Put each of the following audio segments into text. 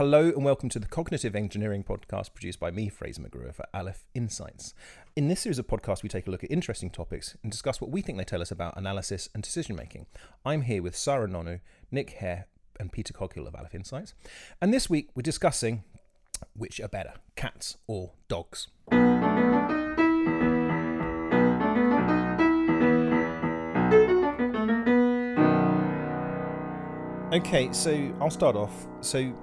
Hello and welcome to the Cognitive Engineering Podcast produced by me, Fraser McGruer, for Aleph Insights. In this series of podcasts, we take a look at interesting topics and discuss what we think they tell us about analysis and decision making. I'm here with Sarah Nonu, Nick Hare, and Peter Coghill of Aleph Insights. And this week, we're discussing which are better, cats or dogs. Okay, so I'll start off. So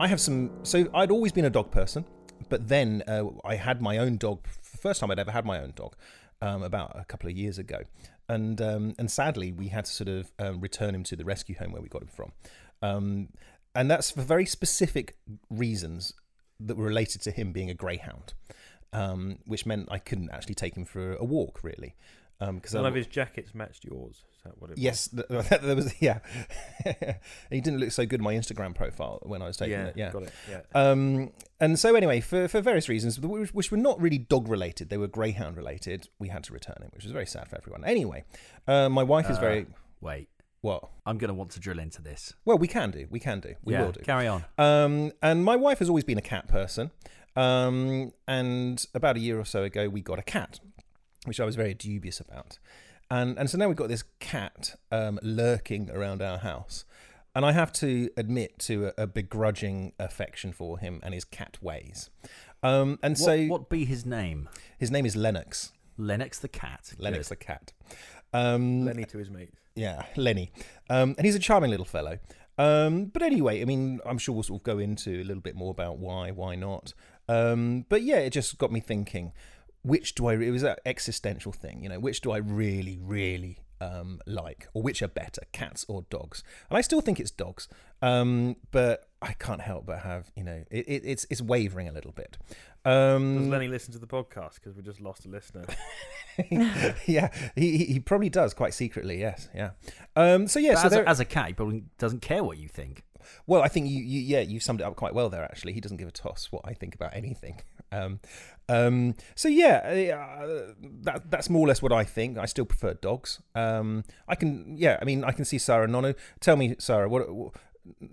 I have some. So I'd always been a dog person, but then uh, I had my own dog. First time I'd ever had my own dog, um, about a couple of years ago, and um, and sadly we had to sort of um, return him to the rescue home where we got him from, um, and that's for very specific reasons that were related to him being a greyhound, um, which meant I couldn't actually take him for a walk really. Because None of his jackets matched yours. Is that what it Yes, th- there was. Yeah, he didn't look so good in my Instagram profile when I was was? taking Yeah, it. Yeah, got it. Yeah. um, and so anyway, for, for various reasons, which which were not really dog related, they were greyhound related. We had to return him, which was very sad for everyone. Anyway, uh, my wife is Uh, very Wait, what? I'm going to want to drill into this. Well, we can do, we can do, we yeah, will do. Carry on. Um, and my wife has always been a cat person. Um, and about a year or so ago, we got a cat, which I was very dubious about. And and so now we've got this cat um, lurking around our house. And I have to admit to a, a begrudging affection for him and his cat ways. Um, and What, so what be his name? his name is Lennox. Lennox the cat. Lennox Good. the cat. Um, Lenny to his mates. yeah, Lenny. Um, and he's a charming little fellow. Um, but anyway, I mean, I'm sure we'll sort of go into a little bit more about why, why not. Um, but yeah, it just got me thinking, which do I, it was an existential thing, you know, which do I really, really um, like, or which are better, cats or dogs? And I still think it's dogs, um, but I can't help but have, you know, it, it, it's it's wavering a little bit. Does Um, Lenny listen to the podcast? Because we just lost a listener. yeah, he, he he probably does quite secretly, yes, yeah. Um, so yeah, But so as, there, a, as a cat, he probably doesn't care what you think. Well, I think you, you yeah, you summed it up quite well there. Actually, he doesn't give a toss what I think about anything. Um, um, so yeah, uh, that that's more or less what I think. I still prefer dogs. Um, I can yeah, I mean, I can see Sarah Nono. Tell me, Sarah, what? what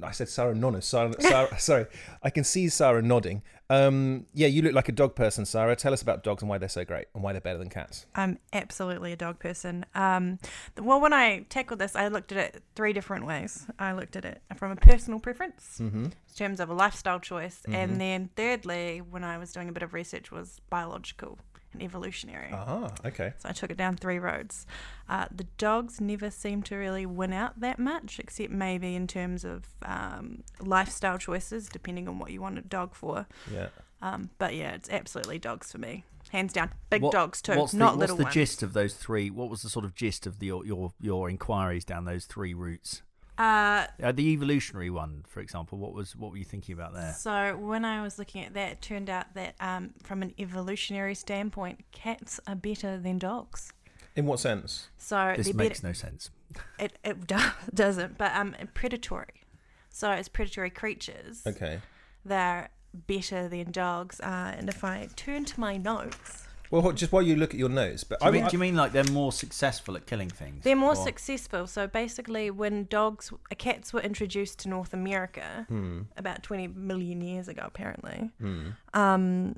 I said Sarah Nono. Sarah, Sarah, sorry, I can see Sarah nodding. Um, yeah, you look like a dog person, Sarah. Tell us about dogs and why they're so great and why they're better than cats. I'm absolutely a dog person. Um, well, when I tackled this, I looked at it three different ways. I looked at it from a personal preference, Mm-hmm. in terms of a lifestyle choice, Mhm. and then thirdly, when I was doing a bit of research, was biological and evolutionary. Ah, okay. So I took it down three roads. Uh, the dogs never seem to really win out that much, except maybe in terms of um, lifestyle choices, depending on what you want a dog for. Yeah. Um, but yeah, it's absolutely dogs for me, hands down. Big What- dogs too, What's the, not what's little the ones. gist of those three? What was the sort of gist of the, your your your inquiries down those three routes? Uh, Uh, the evolutionary one, for example. What was what were you thinking about there? So when I was looking at that, it turned out that um, from an evolutionary standpoint, cats are better than dogs. In what sense? So This makes better. no sense. It, it do- doesn't, but um, predatory. So as predatory creatures, Okay. they're better than dogs. Uh, and if I turn to my notes, Well, just while you look at your notes, but Do you, I, mean, I- do you mean like they're more successful at killing things? they're more Or- successful. So basically, when dogs, uh, cats were introduced to North America Hmm, about 20 million years ago, apparently. hmm. um,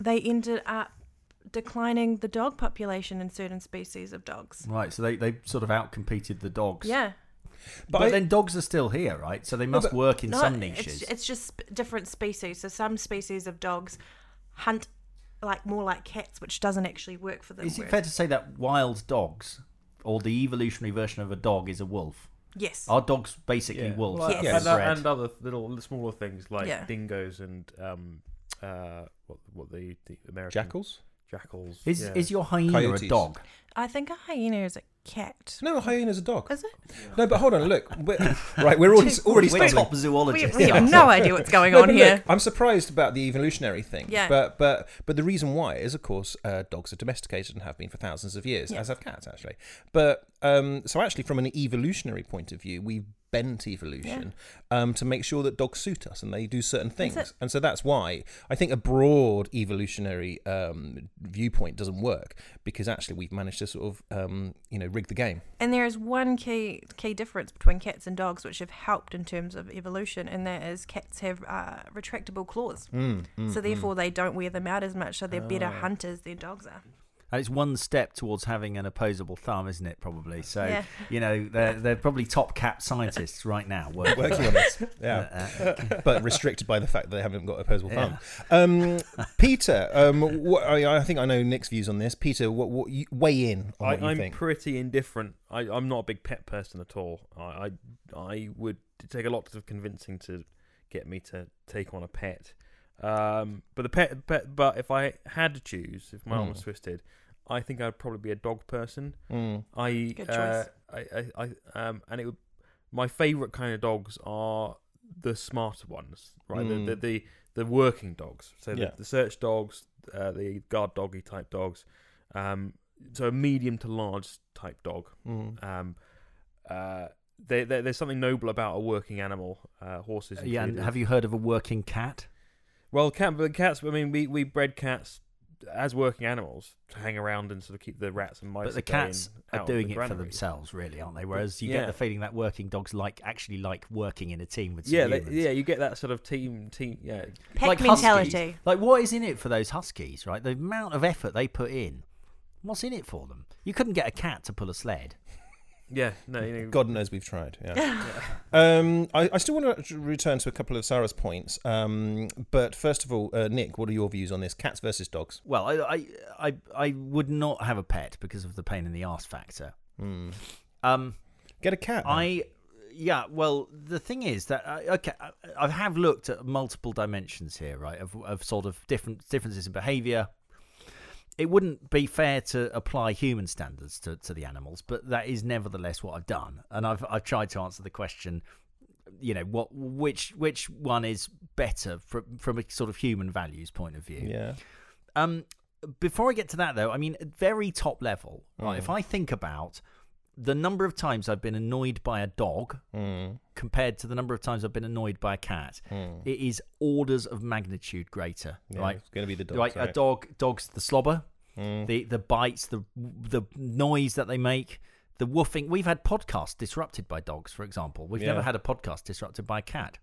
they ended up declining the dog population in certain species of dogs. Right, so they, they sort of outcompeted the dogs. Yeah, But, I- then dogs are still here, right? So they must but- work in no, some it's, niches. it's just different species. So some species of dogs hunt like more like cats, which doesn't actually work for them. Is it whereas- fair to say that wild dogs, or the evolutionary version of a dog, is a wolf? Yes. Are dogs basically Yeah. wolves? Well, that Yes. and, and other little smaller things like Yeah. dingoes and um, uh, what what the, the American Jackals? jackals. Is yeah. is your hyena Coyotes. a dog? I think a hyena is a cat. No, a hyena's a dog. Is it? No, but hold on, look. We're, right, we're already already We're stumbling. top We, zoologists. we have no idea what's going No, on but here. look, I'm surprised about the evolutionary thing. Yeah. But but but the reason why is, of course, uh, dogs are domesticated and have been for thousands of years, Yeah. as have cats actually. But um, so actually, from an evolutionary point of view, we've bent evolution um, to make sure that dogs suit us and they do certain things. And so that's why I think a broad evolutionary um, viewpoint doesn't work because actually we've managed to sort of um, you know rig the game. And there is one key key difference between cats and dogs, which have helped in terms of evolution, and that is cats have uh, retractable claws, Mm, so therefore they don't wear them out as much, so they're better Ah. hunters than dogs are. And it's one step towards having an opposable thumb, isn't it? Probably. So Yeah. you know they're they're probably top cat scientists right now. Working. Working on it, yeah, Uh, but restricted by the fact that they haven't got opposable thumb. Um, Peter, um, what, I, I think I know Nick's views on this. Peter, what, what you, weigh in on I, what you I'm think? pretty indifferent. I, I'm not a big pet person at all. I, I I would take a lot of convincing to get me to take on a pet. Um, but the pet, pet, but if I had to choose, if my arm was Hmm. twisted, I think I'd probably be a dog person. Mm, I, Good uh, choice. I, I, I, um, and it would. My favourite kind of dogs are the smarter ones, right? Mm. The, the the the working dogs. So Yeah. the, the search dogs, uh, the guard doggy type dogs. Um, so a medium to large type dog. mm. Um, uh, there, there, there's something noble about a working animal. Uh, horses. yeah. And have you heard of a working cat? Well, cat, but cats. I mean, we we bred cats as working animals to hang around and sort of keep the rats and mice. But the cats are doing the it for themselves, really, aren't they? Whereas you Yeah. get the feeling that working dogs like actually like working in a team with some Yeah, they, humans. yeah, you get that sort of team, team. Yeah, Pack like mentality. Huskies. Like, what is in it for those huskies, right? The amount of effort they put in. What's in it for them? You couldn't get a cat to pull a sled. Yeah. No, you know, God knows we've tried. Yeah. um, I, I still want to return to a couple of Sarah's points, um, but first of all, uh, Nick, what are your views on this? Cats versus dogs. Well, I, I, I, I would not have a pet because of the pain in the ass factor. Mm. Um, Get a cat. then. I, yeah. Well, the thing is that uh, okay, I, I have looked at multiple dimensions here, right? Of, of sort of different differences in behaviour. It wouldn't be fair to apply human standards to, to the animals, but that is nevertheless what I've done, and I've I've tried to answer the question. You know what? Which which one is better from from a sort of human values point of view? Yeah. Um, before I get to that, though, I mean, at very top level, right? If I think about the number of times I've been annoyed by a dog Mm. compared to the number of times I've been annoyed by a cat, it is orders of magnitude greater, Yeah, right? It's going to be the dogs. Like a dog, dogs the slobber, Mm. the the bites, the the noise that they make, the woofing. We've had podcasts disrupted by dogs, for example. We've Yeah. never had a podcast disrupted by a cat,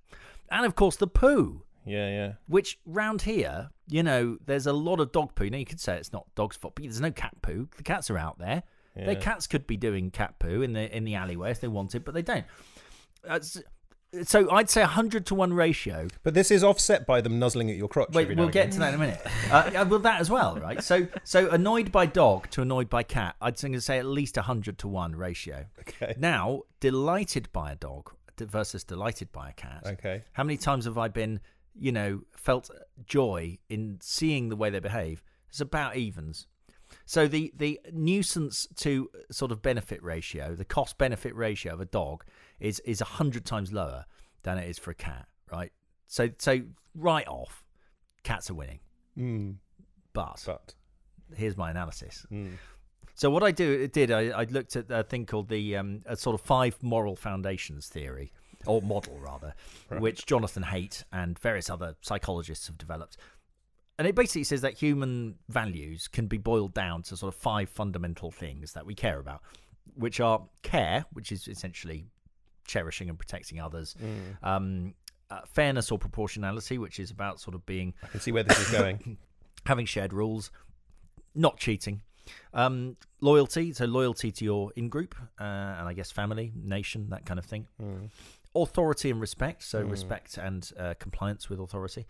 and of course the poo. Yeah, yeah. Which round here, you know, there's a lot of dog poo. Now you could say it's not dog's fault, but there's no cat poo. The cats are out there. Their cats could be doing cat poo in the in the alleyway if they wanted, but they don't. Uh, s- so I'd say a hundred to one ratio. But this is offset by them nuzzling at your crotch. Wait, we'll get to that in a minute. Uh, well, that as well, right? So so annoyed by dog to annoyed by cat. I'd say- say at least a hundred to one ratio. Okay. Now delighted by a dog versus delighted by a cat. Okay. How many times have I been, you know, felt joy in seeing the way they behave? It's about evens. So the the nuisance to sort of benefit ratio, the cost benefit ratio of a dog is is a hundred times lower than it is for a cat, right? So so right off, cats are winning. Mm. But But. here's my analysis. Mm. So what I do did I, I looked at a thing called the um, a sort of five moral foundations theory or model rather, which Jonathan Haidt and various other psychologists have developed. And it basically says that human values can be boiled down to sort of five fundamental things that we care about, which are care, which is essentially cherishing and protecting others, um, uh, fairness or proportionality, which is about sort of being I can see where this is going. having shared rules, not cheating, um, loyalty, so loyalty to your in group, uh, and I guess family, nation, that kind of thing. Authority and respect, so respect and uh, compliance with authority.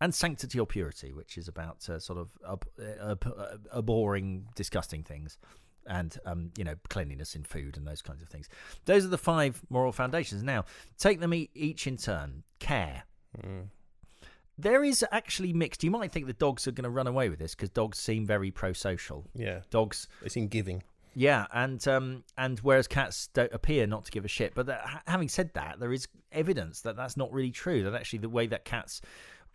And sanctity or purity, which is about uh, sort of ab- uh, ab- uh, abhorring, disgusting things, and um, you know cleanliness in food and those kinds of things. Those are the five moral foundations. Now, take them e- each in turn. Care, there is actually mixed. You might think the dogs are going to run away with this because dogs seem very pro-social. Yeah. Dogs, It's in giving. yeah, and um, and whereas cats don't appear not to give a shit. But that, having said that, there is evidence that that's not really true. That actually the way that cats,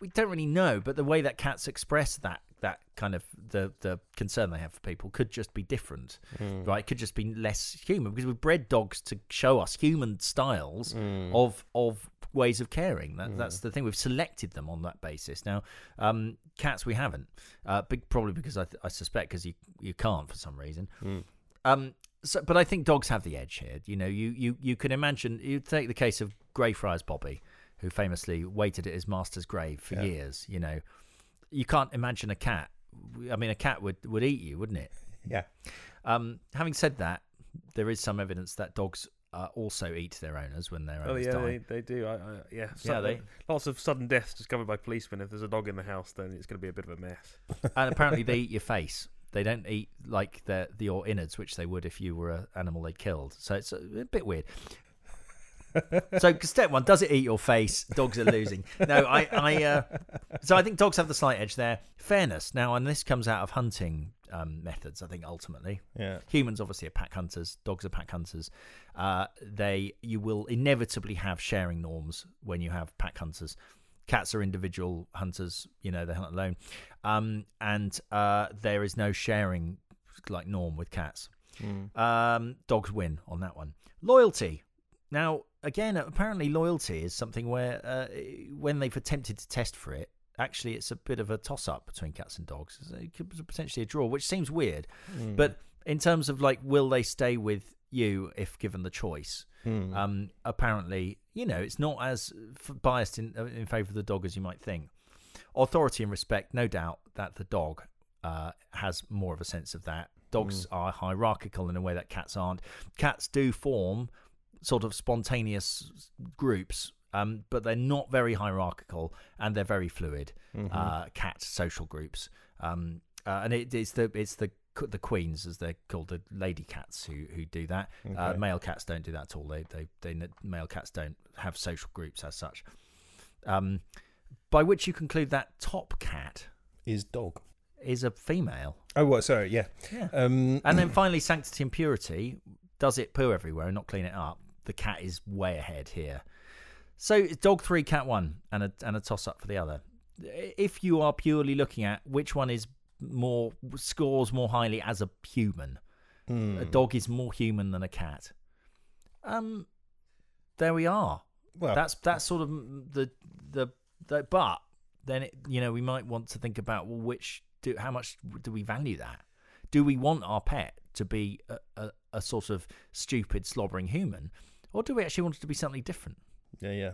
we don't really know, but the way that cats express that that kind of the the concern they have for people could just be different, Mm. right? It could just be less human because we've bred dogs to show us human styles of of ways of caring. That, That's the thing. We've selected them on that basis. Now, um, cats we haven't. Uh, big, probably because I, I suspect because you you can't for some reason. Um, so, but I think dogs have the edge here. You know, you you you can imagine. You take the case of Greyfriars Bobby, who famously waited at his master's grave for Yeah. years. You know, you can't imagine a cat. I mean, a cat would would eat you, wouldn't it? Yeah. Um, having said that, there is some evidence that dogs uh, also eat their owners when their Oh owners yeah, die. they, they do. I, I, yeah, Yeah, they- lots of sudden deaths discovered by policemen. If there's a dog in the house, then it's going to be a bit of a mess. and apparently they eat your face. They don't eat like the the your innards, which they would if you were an animal they killed. So it's a, a bit weird. So step one, does it eat your face? Dogs are losing. No, I, I uh, so I think dogs have the slight edge there. Fairness now, and this comes out of hunting um, methods. I think ultimately, Yeah. humans obviously are pack hunters. Dogs are pack hunters. Uh, they you will inevitably have sharing norms when you have pack hunters. Cats are individual hunters. You know they hunt alone, um, and uh, there is no sharing like norm with cats. Um, dogs win on that one. Loyalty. Now, again, apparently loyalty is something where uh, when they've attempted to test for it, actually it's a bit of a toss up between cats and dogs. It could be potentially a draw, which seems weird. But in terms of like, will they stay with you if given the choice? Hmm. Um, apparently, you know, it's not as f- biased in uh, in favour of the dog as you might think. Authority and respect, no doubt that the dog uh, has more of a sense of that. Dogs are hierarchical in a way that cats aren't. Cats do form sort of spontaneous groups, um, but they're not very hierarchical and they're very fluid. Uh, cat social groups, um, uh, and it, it's the it's the the queens as they're called, the lady cats who who do that. Uh, male cats don't do that at all. They they they male cats don't have social groups as such. Um, by which you conclude that top cat Is dog. is a female. Oh, what? Sorry. Yeah. Yeah. Um, And then finally, sanctity and purity. Does it poo everywhere and not clean it up? The cat is way ahead here. So it's dog three, cat one, and a and a toss up for the other. If you are purely looking at which one is more scores more highly as a human, hmm. a dog is more human than a cat. Um, there we are. well, That's that's sort of the the, the but then it, you know we might want to think about well which do how much do we value that? Do we want our pet to be a, a, a sort of stupid slobbering human, or do we actually want it to be something different? yeah, yeah.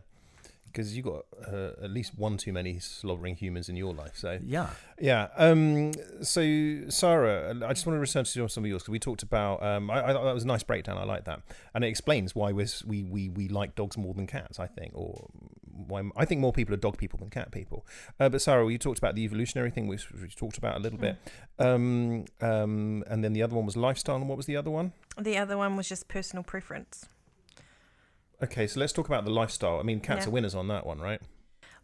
Because you got uh, at least one too many slobbering humans in your life. So Yeah, Yeah. Um, so, Sarah, I just want to return to some of yours because we talked about. Um, I, I thought that was a nice breakdown. I like that, and it explains why we're, we we we like dogs more than cats. I think, or why I think more people are dog people than cat people. Uh, but Sarah, you talked about the evolutionary thing, which we talked about a little bit, um, um, and then the other one was lifestyle. And what was the other one? The other one was just personal preference. Okay, so let's talk about the lifestyle. I mean, cats Yeah. are winners on that one, right?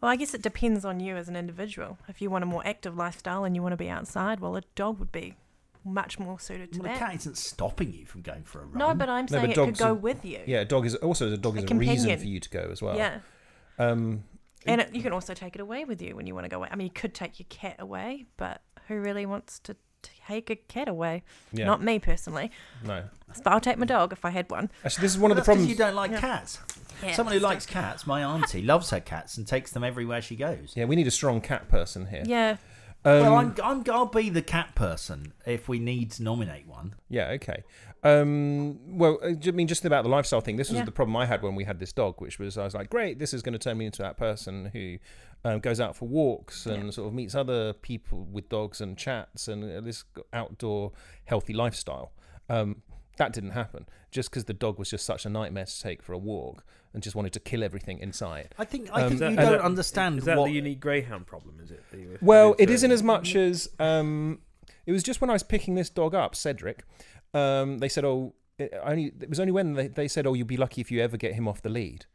Well, I guess it depends on you as an individual. If you want a more active lifestyle and you want to be outside, well, a dog would be much more suited to well, the that. cat isn't stopping you from going for a run. No, but I'm No, saying but it could go are- with you. Yeah, a dog is also a dog is a, reason for you to go as well. Yeah. Um, And it, you can also take it away with you when you want to go away. I mean, you could take your cat away, but who really wants to take a cat away? yeah. Not me personally. no. But I'll take my dog if I had one. Actually, this is one of the That's 'cause problems. you don't like Yeah. cats. Yeah, Someone who likes cats, my auntie, loves her cats and takes them everywhere she goes. Yeah, we need a strong cat person here. Yeah. Um, well, I'm, I'm, I'll be the cat person if we need to nominate one. Yeah, okay. Um, well, uh, I mean, just about the lifestyle thing. This was Yeah. the problem I had when we had this dog, which was I was like, great, this is going to turn me into that person who um, goes out for walks and Yeah. sort of meets other people with dogs and chats and uh, this outdoor healthy lifestyle. Um, that didn't happen just because the dog was just such a nightmare to take for a walk and just wanted to kill everything inside. I think I Um, think Is you that- don't that- understand Is that what the unique greyhound problem? Is it? that you were Well, alluding it to isn't as much as um, it was just when I was picking this dog up, Cedric. Um, they said, "Oh, it only it was only when they, they said, "Oh, you'll be lucky if you ever get him off the lead."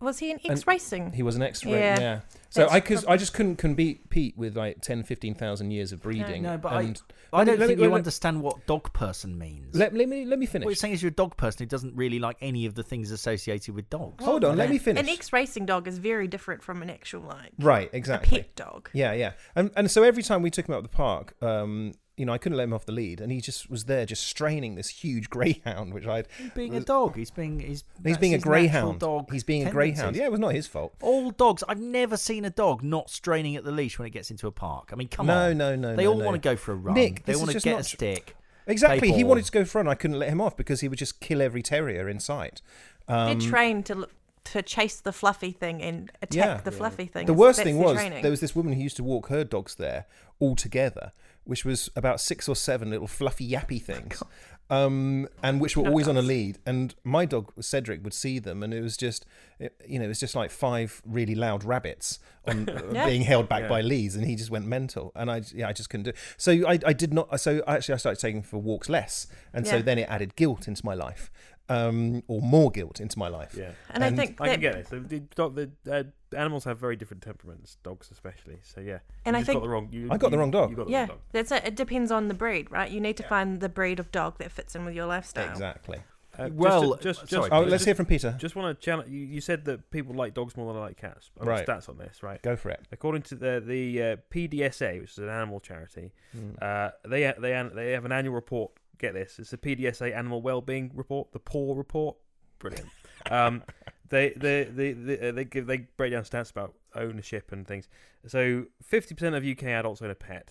Was he an And X racing? He was an X racing. Yeah. Yeah. So That's I cause I just couldn't compete with like 10, 15,000 years of breeding. no, but I- and I Let me- don't me- think you let me- understand what dog person means. let, let me let me finish. what you're saying is you're a dog person who doesn't really like any of the things associated with dogs. Hold on, let me finish. An X racing dog is very different from an actual like right, a exactly. pet dog. Yeah, yeah. And and so every time we took him out of the park, um, you know, I couldn't let him off the lead, and he just was there, just straining this huge greyhound, which I'd. He's being a dog. He's being he's He's being a greyhound. Dog He's being a greyhound. Yeah, it was not his fault. All dogs. I've never seen a dog not straining at the leash when it gets into a park. I mean, come No, on. no, no, no. They all no. want to go for a run. Nick, they want to get not a stick. Exactly. He wanted to go for a run. I couldn't let him off because he would just kill every terrier in sight. Um, They're trained to look, to chase the fluffy thing and attack Yeah. the fluffy thing. the worst thing was training. there was this woman who used to walk her dogs there all together, which was about six or seven little fluffy yappy things, um, and which were always on a lead. And my dog Cedric would see them, and it was just, it- you know, it was just like five really loud rabbits on uh, Yeah. being held back Yeah. by leads, and he just went mental. And I, yeah, I just couldn't do. It. So I, I did not. So actually, I started taking for walks less, and so then it added guilt into my life, um, or more guilt into my life. Yeah. and, I think I can get it. So the, dog, the uh, animals have very different temperaments, dogs especially. So yeah, And you I think- got the wrong. You, I got the wrong dog. You got the yeah, wrong dog. that's it. It depends on the breed, right? You need to Yeah. find the breed of dog that fits in with your lifestyle. Exactly. Uh, Well, just, just, uh, just, sorry, Oh, let's hear from Peter. Just want to challenge. You, you said that people like dogs more than they like cats. I've Right. Stats on this, right? Go for it. According to the the uh, PDSA, which is an animal charity, Mm. uh, they they they have an annual report. Get this, it's the PDSA Animal Wellbeing Report, the PAW report. Brilliant. um, they they they they, uh, they give they break down stats about ownership and things. So fifty percent of UK adults own a pet.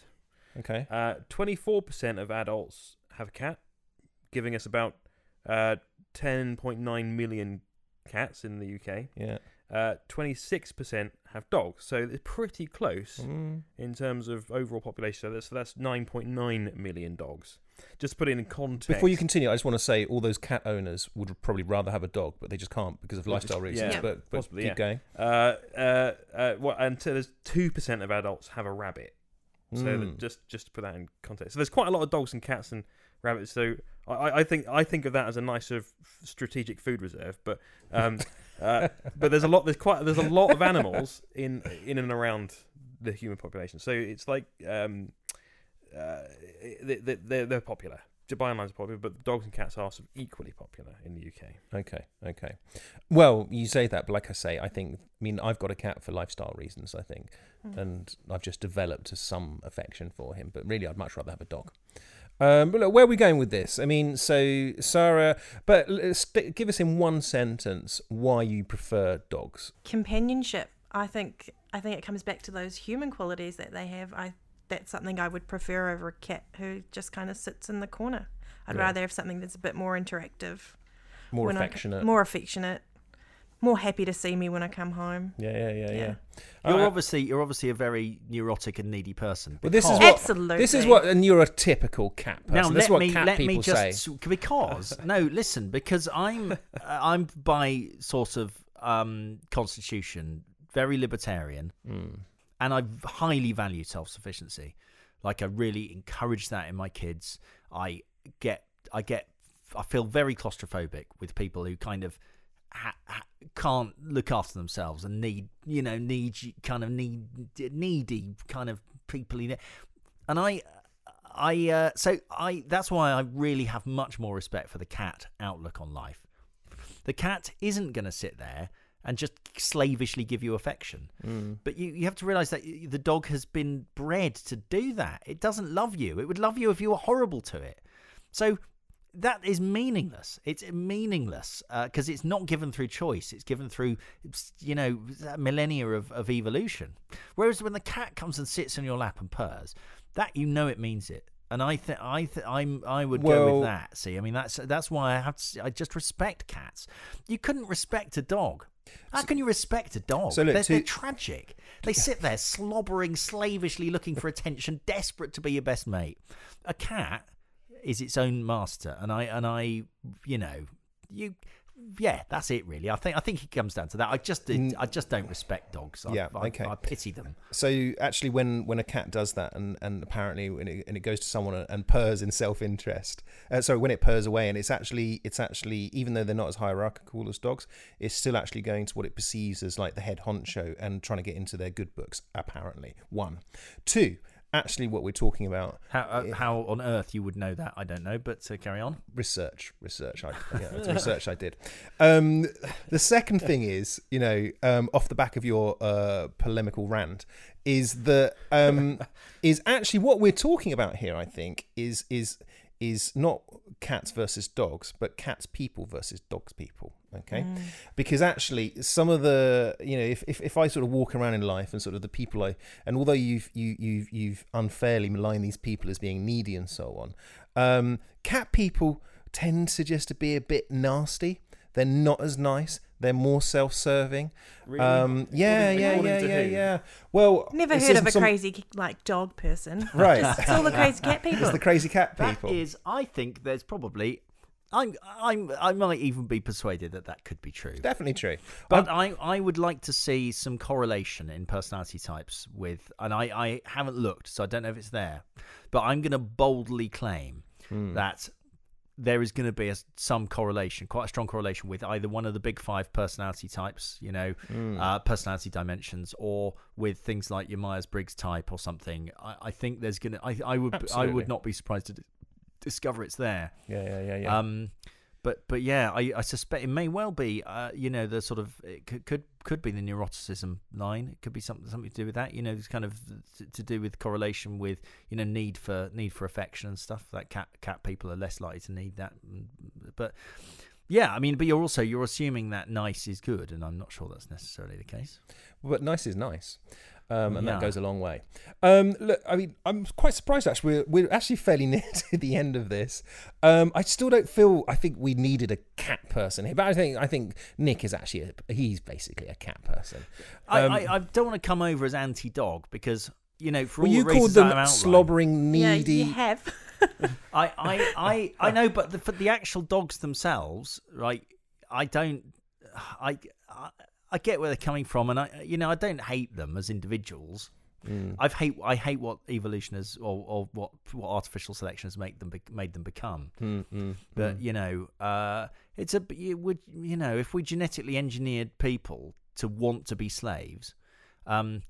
Okay. Twenty four percent of adults have a cat, giving us about uh, ten point nine million cats in the UK. Yeah. Twenty six percent have dogs, so it's pretty close Mm. in terms of overall population. So that's, so that's 9.9 million dogs. Just to put it in context. Before you continue, I just want to say all those cat owners would probably rather have a dog, but they just can't because of They just- lifestyle reasons. yeah, but but possibly, keep yeah. going. uh, uh, uh, what, and so there's two percent of adults have a rabbit. So Mm. just just to put that in context, so there's quite a lot of dogs and cats and rabbits. So I- I, I think I think of that as a nice sort of strategic food reserve. But um, uh, but there's a lot there's quite there's a lot of animals in in and around the human population. So it's like um, uh, they, they, they're, they're popular. By and large, popular, but dogs and cats are sort of equally popular in the UK. Okay, okay. Well, you say that, but like I say, I think. I mean, I've got a cat for lifestyle reasons. I think, Mm. and I've just developed some affection for him. But really, I'd much rather have a dog. Um, but look, where are we going with this? I mean, so Sarah, but give us in one sentence why you prefer dogs. Companionship. I think I think it comes back to those human qualities that they have. I that's something I would prefer over a cat who just kind of sits in the corner. I'd Yeah. rather have something that's a bit more interactive, More when I affectionate. more affectionate, more happy to see me when I come home. yeah, yeah, yeah, yeah. Yeah. You're Uh, obviously you're obviously a very neurotic and needy person. Well, this is because- what- Absolutely. This is what a neurotypical cat person. Now this is let what me cat let people me say. just because no listen because I'm uh, I'm by sort of um, constitution very libertarian Mm. and I highly value self sufficiency. Like I really encourage that in my kids. I get I get I feel very claustrophobic with people who kind of ha- ha- can't look after themselves and need you know need kind of need needy kind of people. in it. And I I uh, so I that's why I really have much more respect for the cat outlook on life. The cat isn't going to sit there and just slavishly give you affection. Mm. But you, you have to realize that the dog has been bred to do that. It doesn't love you. It would love you if you were horrible to it. So that is meaningless. It's meaningless uh, because it's not given through choice. It's given through, you know, uh, millennia of, of evolution. Whereas when the cat comes and sits on your lap and purrs, that you know it means it. And I think I th- I'm I would go with that. See, I mean that's that's why I have to. I just respect cats. You couldn't respect a dog. How can you respect a dog? So look, they're, to- they're tragic. They sit there slobbering, slavishly looking for attention, desperate to be your best mate. A cat is its own master, and I and I, you know, you yeah, that's it really. I think I think it comes down to that. I just. I just don't respect dogs. I, Yeah, I, okay. I pity them. So actually, when when a cat does that, and and apparently when it, and it goes to someone and, and purrs in self interest, uh, sorry, when it purrs away, and it's actually it's actually even though they're not as hierarchical as dogs, it's still actually going to what it perceives as like the head honcho and trying to get into their good books. Apparently, one, two. Actually, what we're talking about How uh, how on earth you would know that? I don't know, but uh, carry on. research research i yeah it's research i did um the second thing is you know um off the back of your uh polemical rant is that um is actually what we're talking about here i think is is is not cats versus dogs but cats people versus dogs people okay because actually some of the you know if, if, if i sort of walk around in life and sort of the people i and although you've you, you've you've unfairly maligned these people as being needy and so on um cat people tend to just to be a bit nasty they're not as nice they're more self-serving Really? um yeah According- yeah according yeah yeah yeah well Never heard of a some- crazy like dog person. right It's all the crazy cat people. it's the crazy cat people is, I think there's probably. I'm, I'm, I might even be persuaded that that could be true. definitely true But I, I would like to see some correlation in personality types with, and I, I haven't looked, so I don't know if it's there. But I'm going to boldly claim Hmm. that there is going to be a, some correlation, quite a strong correlation with either one of the big five personality types, you know, Hmm. uh, personality dimensions, or with things like your Myers Briggs type or something. I, I think there's going to, I, I would, I would not be surprised to discover it's there. yeah yeah yeah yeah Um, but but yeah, I, I suspect it may well be. Uh, you know, the sort of it could could could be the neuroticism line. It could be something something to do with that. You know, it's kind of to, to do with correlation with you know need for need for affection and stuff. That cat cat people are less likely to need that. But yeah, I mean, but you're also you're assuming that nice is good, and I'm not sure that's necessarily the case. but nice is nice um, and Yeah. that goes a long way um, look i mean i'm quite surprised actually we're, we're actually fairly near to the end of this um, i still don't feel i think we needed a cat person here but i think i think nick is actually a, he's basically a cat person Um, I, I, I don't want to come over as anti-dog because you know for well all you the called them I've outlined- slobbering yeah, you have. I, I, I, I know, but the, for the actual dogs themselves, right? I don't. I, I, I get where they're coming from, and I, you know, I don't hate them as individuals. Mm. I hate, I hate what evolution has, or, or what, what artificial selection has make them, be, made them become. Mm, mm, But mm. you know, uh, it's a, you would, you know, if we genetically engineered people to want to be slaves, um,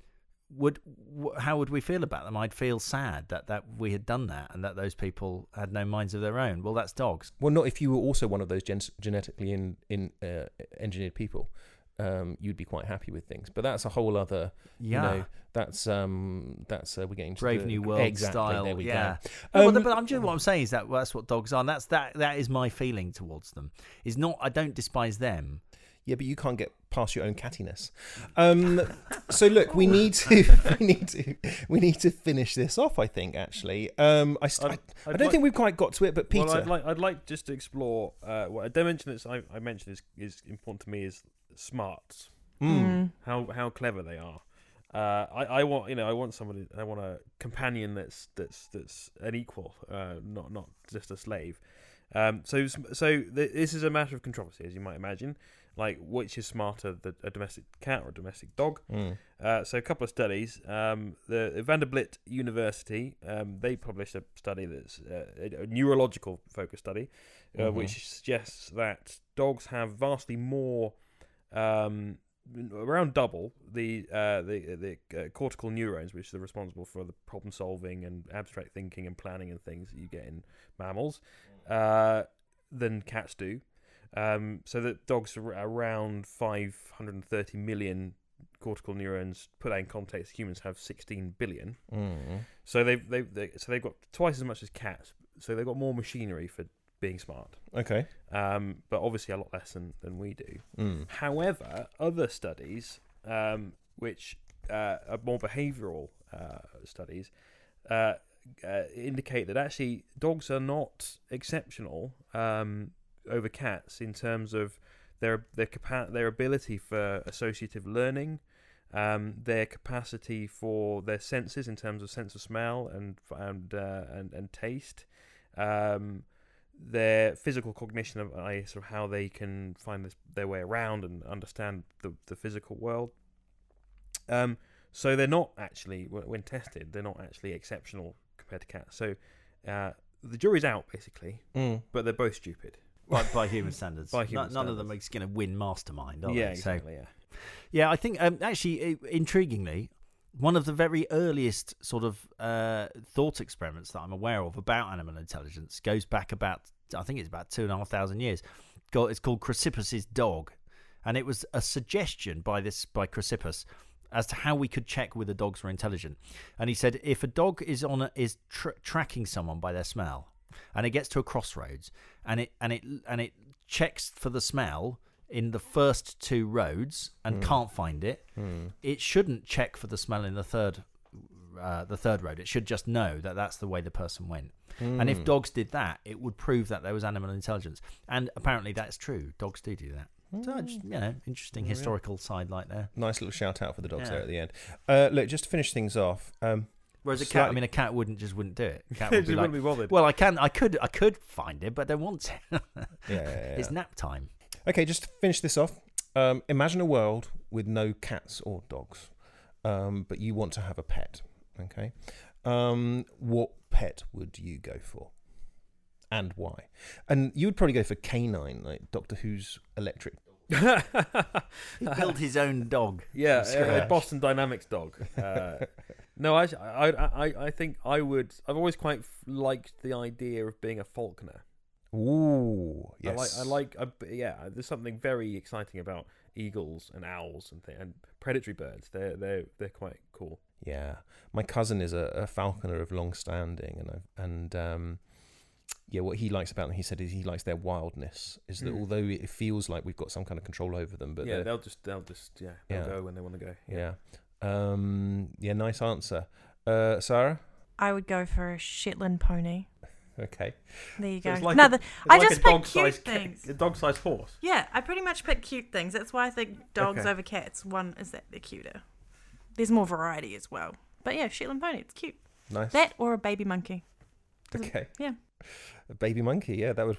would wh- how would we feel about them? I'd feel sad that that we had done that and that those people had no minds of their own. Well, that's dogs. well not if you were also one of those gen- genetically in, in uh, engineered people um, you'd be quite happy with things but that's a whole other Yeah. you know that's um that's uh, we're getting to Brave the, New World exactly, style, there we yeah. go Um, but, but I'm just what I'm saying is that that's what dogs are. And that's that. That is my feeling towards them. Is not I don't despise them. Yeah, but you can't get past your own cattiness. Um, so look, we need to, we need to, we need to finish this off. I think actually, um, I, st- I'd- I, I don't like- think we've quite got to it. But Peter, Well, I'd like I'd like just to explore uh, what a dimension that I, I mentioned is, is important to me is smarts. Mm. How how clever they are. Uh, I, I want you know I want somebody I want a companion that's that's that's an equal, uh, not not just a slave. Um, so so th- this is a matter of controversy, as you might imagine. Like which is smarter, the, a domestic cat or a domestic dog? Mm. Uh, so a couple of studies. Um, the Vanderbilt University um, they published a study that's uh, a, neurological focus study, uh, Mhm. which suggests that dogs have vastly more, um, around double the uh, the the uh, cortical neurons, which are responsible for the problem solving and abstract thinking and planning and things that you get in mammals, uh, than cats do. Um, so that dogs are around 530 million cortical neurons. Put that in context, humans have 16 billion. Mm. So they've, they've they, so they've got twice as much as cats. So they've got more machinery for being smart. Okay. Um, but obviously a lot less than, than we do. Mm. However, other studies, um, which uh, are more behavioural uh, studies, uh, uh, indicate that actually dogs are not exceptional um, over cats in terms of their their capa- their ability for associative learning, um, their capacity for their senses in terms of sense of smell and and uh, and, and taste. Um, their physical cognition of I sort of how they can find this, their way around and understand the the physical world. Um, so they're not actually when tested, they're not actually exceptional compared to cats. So uh, the jury's out basically, Mm. but they're both stupid. by, by human standards. By No- human none of them is going to win mastermind, are yeah, they? So, exactly. Yeah. yeah, I think um, actually, intriguingly, one of the very earliest sort of uh, thought experiments that I'm aware of about animal intelligence goes back about, I think it's about two and a half thousand years. It's called Chrysippus's dog, and it was a suggestion by this by Chrysippus as to how we could check whether dogs were intelligent. And he said if a dog is on a, is tr- tracking someone by their smell, and it gets to a crossroads, and it and it and it checks for the smell in the first two roads and can't find it, it shouldn't check for the smell in the third uh, the third road. It should just know that that's the way the person went. And if dogs did that, it would prove that there was animal intelligence. And apparently that's true. Dogs do do that. So just, you know, interesting historical side like there. Nice little shout out for the dogs Yeah. there at the end. Uh, look, just to finish things off. Um, Whereas a cat, I mean, a cat wouldn't just wouldn't do it. A cat would be like, wouldn't be bothered. well, I can, I could, I could find it, but want to. yeah, yeah, yeah, It's nap time. Okay, just to finish this off. Um, imagine a world with no cats or dogs, um, but you want to have a pet. Okay, um, what pet would you go for, and why? And you would probably go for K9, like Doctor Who's electric. He built his own dog. Yeah, a, a. Boston Dynamics dog. Uh, no, I, I, I, I think I would. I've always quite liked the idea of being a falconer. Ooh, yes. I like, I like, I, yeah. There's something very exciting about eagles and owls and th- and predatory birds. They're they're they're quite cool. Yeah, my cousin is a, a falconer of long standing, and I, and um, yeah, what he likes about them, he said, is he likes their wildness. Is that Mm. although it feels like we've got some kind of control over them, but yeah, they're- they'll just they'll just yeah they'll Yeah. go when they want to go. yeah, um, yeah, nice answer, uh, Sarah. I would go for a Shetland pony. Okay, There you So go. it's like no, a- It's I like just a pick dog-sized cute ca- things. A dog-sized horse. Yeah, I pretty much pick cute things. That's why I think dogs Okay. over cats. One is that they're cuter. There's more variety as well. But yeah, Shetland pony, it's cute. nice. That or a baby monkey. okay, yeah. a baby monkey. Yeah, that would,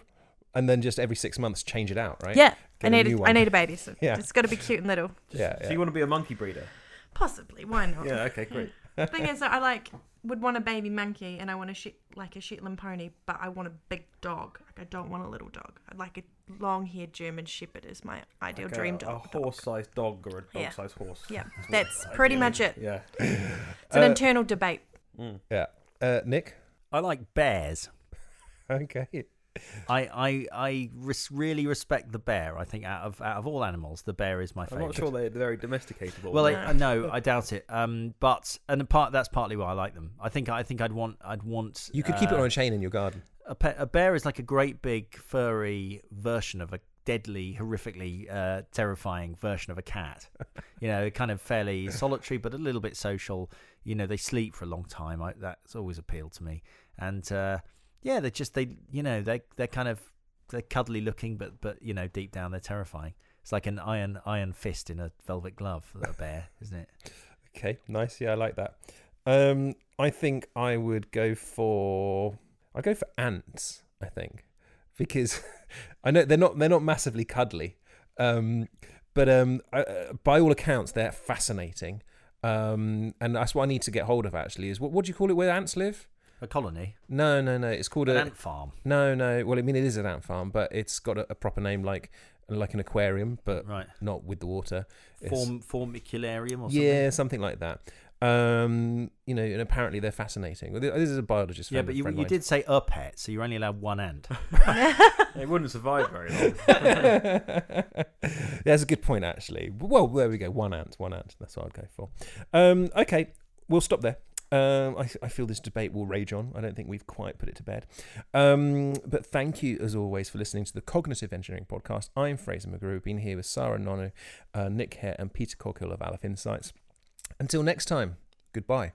and then just every six months change it out, right? Yeah, Get I a need new a, one. I need a baby, so Yeah. it's got to be cute and little. yeah, So you want to be a monkey breeder? Possibly, why not? Yeah. Okay. Great. Thing is, that I like would want a baby monkey, and I want a Shet like a Shetland pony, but I want a big dog. Like I don't want a little dog. I'd like a long-haired German Shepherd is my ideal Like dream a, dog. A horse-sized dog or a Yeah. dog-sized horse. Yeah, that's pretty much it. Yeah. It's an Uh, internal debate. Mm. yeah. Uh, Nick. I like bears. Okay. I I I res- really respect the bear. I think out of out of all animals, the bear is my favorite. I'm not sure they're very domesticatable. Well, I, no, I doubt it. Um, but and part that's partly why I like them. I think I think I'd want I'd want. You could keep it uh, on a chain in your garden. a, pe- a bear is like a great big furry version of a deadly, horrifically uh, terrifying version of a cat. you know, kind of fairly solitary, but a little bit social. You know, they sleep for a long time. I, that's always appealed to me. And uh, yeah, they're just they you know they they're kind of they're cuddly looking, but but you know deep down they're terrifying. It's like an iron iron fist in a velvet glove. A bear, isn't it? Okay, nice. Yeah, I like that. Um, I think I would go for I'd go for ants. I think because I know they're not they're not massively cuddly, um, but um, I, uh, by all accounts they're fascinating. Um, and that's what I need to get hold of. Actually, is what what do you call it where ants live? A colony, No, no, no. It's called an a ant farm, no, no. Well, I mean it is an ant farm, but it's got a, a proper name like like an aquarium, but right? not with the water. It's- Form formicularium or something. yeah, something like that. Um, you know, and apparently they're fascinating. This is a biologist. Yeah, friend- but you, you did say a pet, so you're only allowed one ant. It wouldn't survive very long. mine. That's a good point, actually. Well, there we go. One ant, one ant. That's what I'd go for. Um, okay, we'll stop there. Um, I, I feel this debate will rage on. I don't think we've quite put it to bed. Um, but thank you, as always, for listening to the Cognitive Engineering Podcast. I'm Fraser McGruer. Been here with Sarah Nonu, uh, Nick Hare, and Peter Coghill of Aleph Insights. Until next time, goodbye.